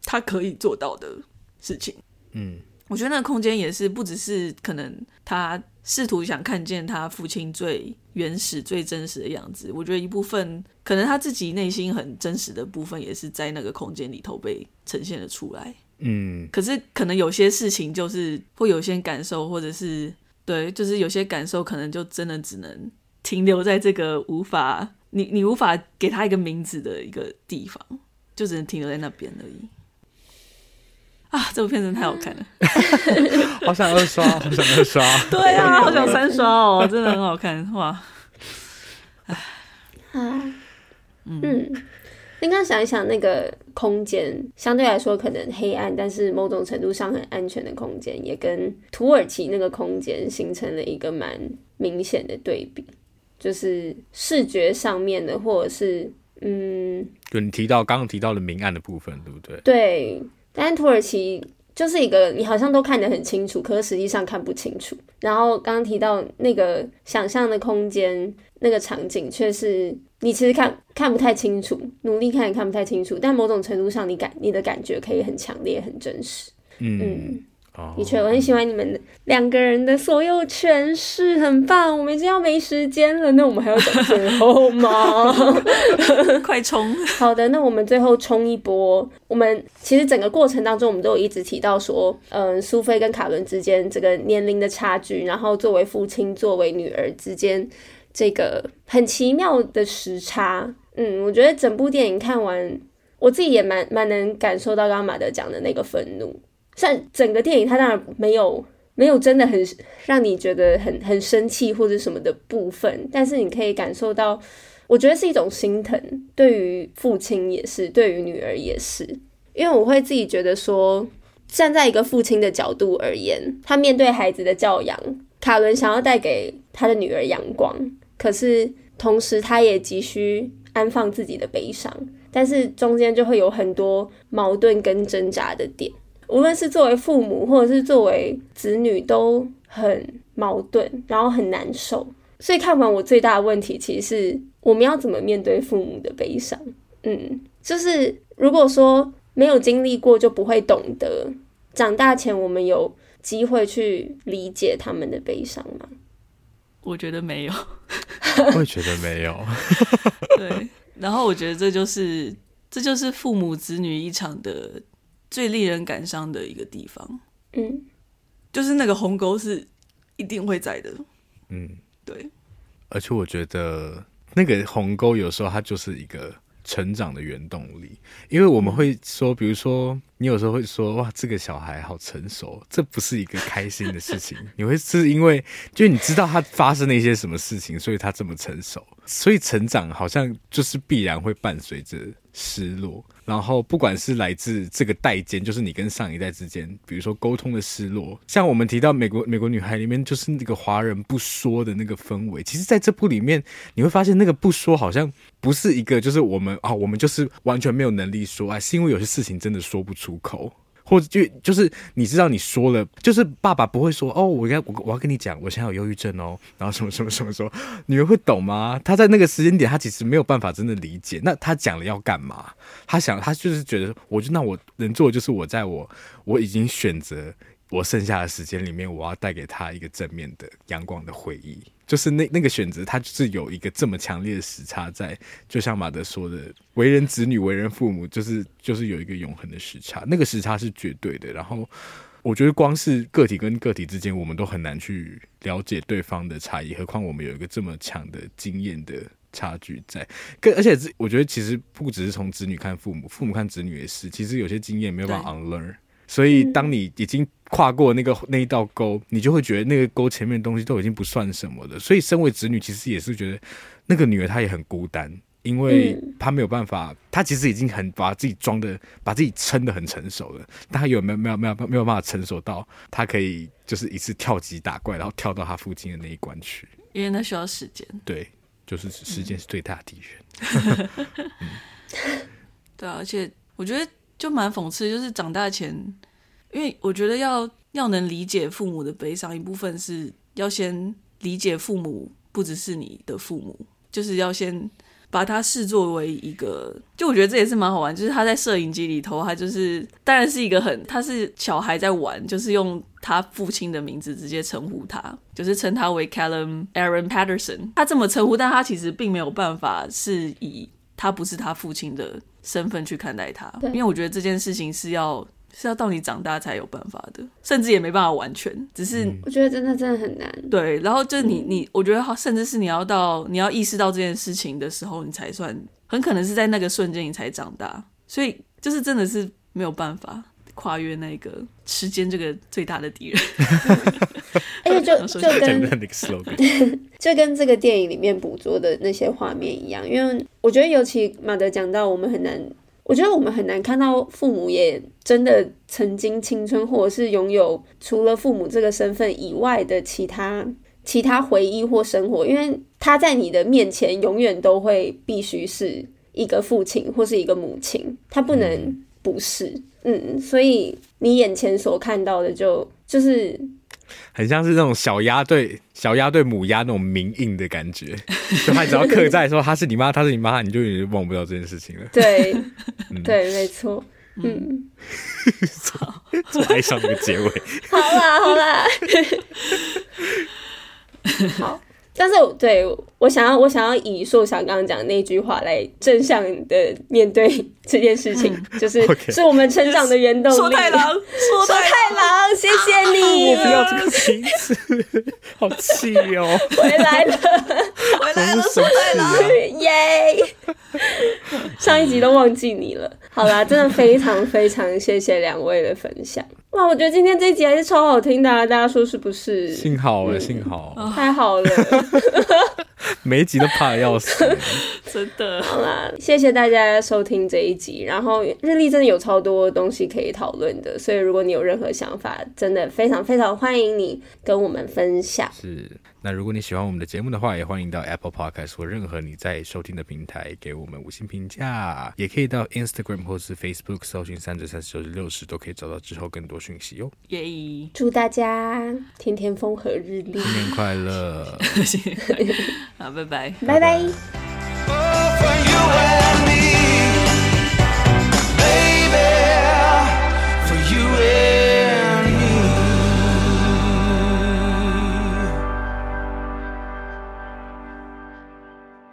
他可以做到的事情。嗯，我觉得那个空间也是不只是可能他试图想看见他父亲最原始、最真实的样子。我觉得一部分可能他自己内心很真实的部分，也是在那个空间里头被呈现了出来。嗯，可是可能有些事情就是会有些感受，或者是。对，就是有些感受可能就真的只能停留在这个无法你你无法给他一个名字的一个地方，就只能停留在那边而已。啊，这部片真的太好看了，好想二刷，好想二刷。对啊，好想三刷哦，真的很好看哇！唉，嗯。嗯应该想一想，那个空间相对来说可能黑暗，但是某种程度上很安全的空间，也跟土耳其那个空间形成了一个蛮明显的对比，就是视觉上面的，或者是嗯，就你提到刚刚提到的明暗的部分，对不对？对，但土耳其就是一个你好像都看得很清楚，可是实际上看不清楚。然后刚刚提到那个想象的空间，那个场景却是。你其实看看不太清楚，努力看也看不太清楚，但某种程度上，你感你的感觉可以很强烈、很真实。嗯，嗯的确，我很喜欢你们两个人的所有诠释，很棒。我们已经要没时间了，那我们还要讲最后吗？快冲！好的，那我们最后冲一波。我们其实整个过程当中，我们都有一直提到说，嗯，苏菲跟卡伦之间这个年龄的差距，然后作为父亲、作为女儿之间。这个很奇妙的时差，嗯，我觉得整部电影看完，我自己也蛮蛮能感受到刚刚马德讲的那个愤怒。像整个电影，它当然没有没有真的很让你觉得很很生气或者什么的部分，但是你可以感受到，我觉得是一种心疼，对于父亲也是，对于女儿也是，因为我会自己觉得说，站在一个父亲的角度而言，他面对孩子的教养，卡伦想要带给他的女儿阳光。可是同时，他也急需安放自己的悲伤，但是中间就会有很多矛盾跟挣扎的点，无论是作为父母或者是作为子女，都很矛盾，然后很难受。所以看完我最大的问题，其实是我们要怎么面对父母的悲伤？嗯，就是如果说没有经历过，就不会懂得。长大前，我们有机会去理解他们的悲伤吗？我觉得没有，我也觉得没有。对，然后我觉得这就是这就是父母子女一场的最令人感伤的一个地方。嗯，就是那个鸿沟是一定会在的。嗯，对。而且我觉得那个鸿沟有时候它就是一个成长的原动力，因为我们会说，比如说你有时候会说，哇，这个小孩好成熟，这不是一个开心的事情。你会是因为就你知道他发生了一些什么事情，所以他这么成熟，所以成长好像就是必然会伴随着。失落，然后不管是来自这个代间，就是你跟上一代之间，比如说沟通的失落，像我们提到美国美国女孩里面，就是那个华人不说的那个氛围。其实，在这部里面，你会发现那个不说好像不是一个，就是我们啊，我们就是完全没有能力说，啊，是因为有些事情真的说不出口。或者就就是你知道你说了，就是爸爸不会说哦，我要我我要跟你讲，我现在有忧郁症哦，然后什么什么什么说，女儿会懂吗？他在那个时间点，他其实没有办法真的理解。那他讲了要干嘛？他想他就是觉得，我就那我能做的就是我在我我已经选择。我剩下的时间里面，我要带给他一个正面的、阳光的回忆。就是那那个选择，他就是有一个这么强烈的时差在。就像马德说的，为人子女、为人父母，就是就是有一个永恒的时差。那个时差是绝对的。然后，我觉得光是个体跟个体之间，我们都很难去了解对方的差异，何况我们有一个这么强的经验的差距在。更而且，我觉得其实不只是从子女看父母，父母看子女也是。其实有些经验没有办法 unlearn。所以，当你已经跨过那个那一道沟，你就会觉得那个沟前面的东西都已经不算什么了。所以，身为子女，其实也是觉得那个女儿她也很孤单，因为她没有办法，她其实已经很把自己装的，把自己撑的很成熟了，但她有没有没有没有没有办法成熟到她可以就是一次跳级打怪，然后跳到她附近的那一关去？因为那需要时间。对，就是时间是最大的 敌人。嗯、对啊，而且我觉得。就蛮讽刺，就是长大前，因为我觉得要要能理解父母的悲伤，一部分是要先理解父母不只是你的父母，就是要先把他视作为一个，就我觉得这也是蛮好玩，就是他在摄影机里头，他就是当然是一个很，他是小孩在玩，就是用他父亲的名字直接称呼他，就是称他为 Callum Aaron Patterson，他这么称呼，但他其实并没有办法是以他不是他父亲的。身份去看待他，因为我觉得这件事情是要是要到你长大才有办法的，甚至也没办法完全，只是我觉得真的真的很难。对，然后就是你你，我觉得甚至是你要到你要意识到这件事情的时候，你才算很可能是在那个瞬间你才长大，所以就是真的是没有办法跨越那个时间这个最大的敌人。而且就就跟 就跟这个电影里面捕捉的那些画面一样，因为我觉得尤其马德讲到，我们很难，我觉得我们很难看到父母也真的曾经青春，或者是拥有除了父母这个身份以外的其他其他回忆或生活，因为他在你的面前永远都会必须是一个父亲或是一个母亲，他不能不是，嗯，所以你眼前所看到的就就是。很像是那种小鸭对小鸭对母鸭那种明印的感觉，就他只要刻在说他是你妈，他是你妈，你就已经忘不掉这件事情了。对，嗯、对，没错。嗯，我爱上那个结尾。好啦，好啦。好。但是，对我想要，我想要以硕想刚刚讲的那句话来正向的面对这件事情，嗯、就是、okay. 是我们成长的原动力。说太郎，说太郎，谢谢你。我不要这个名字，好气哦！回来了，回来了，说太郎，耶！上一集都忘记你了。好啦，真的非常非常谢谢两位的分享。哇，我觉得今天这一集还是超好听的，啊，大家说是不是？幸好了，嗯，幸好，太好了，每一集都怕的要死，真的。好啦，谢谢大家收听这一集，然后日历真的有超多东西可以讨论的，所以如果你有任何想法，真的非常非常欢迎你跟我们分享。是。那如果你喜欢我们的节目的话，也欢迎到 Apple Podcast 或任何你在收听的平台给我们五星评价，也可以到 Instagram 或是 Facebook 搜寻三十三十六十，都可以找到之后更多讯息哟。耶、祝大家天天风和日丽，新年快乐！好，拜拜，拜拜。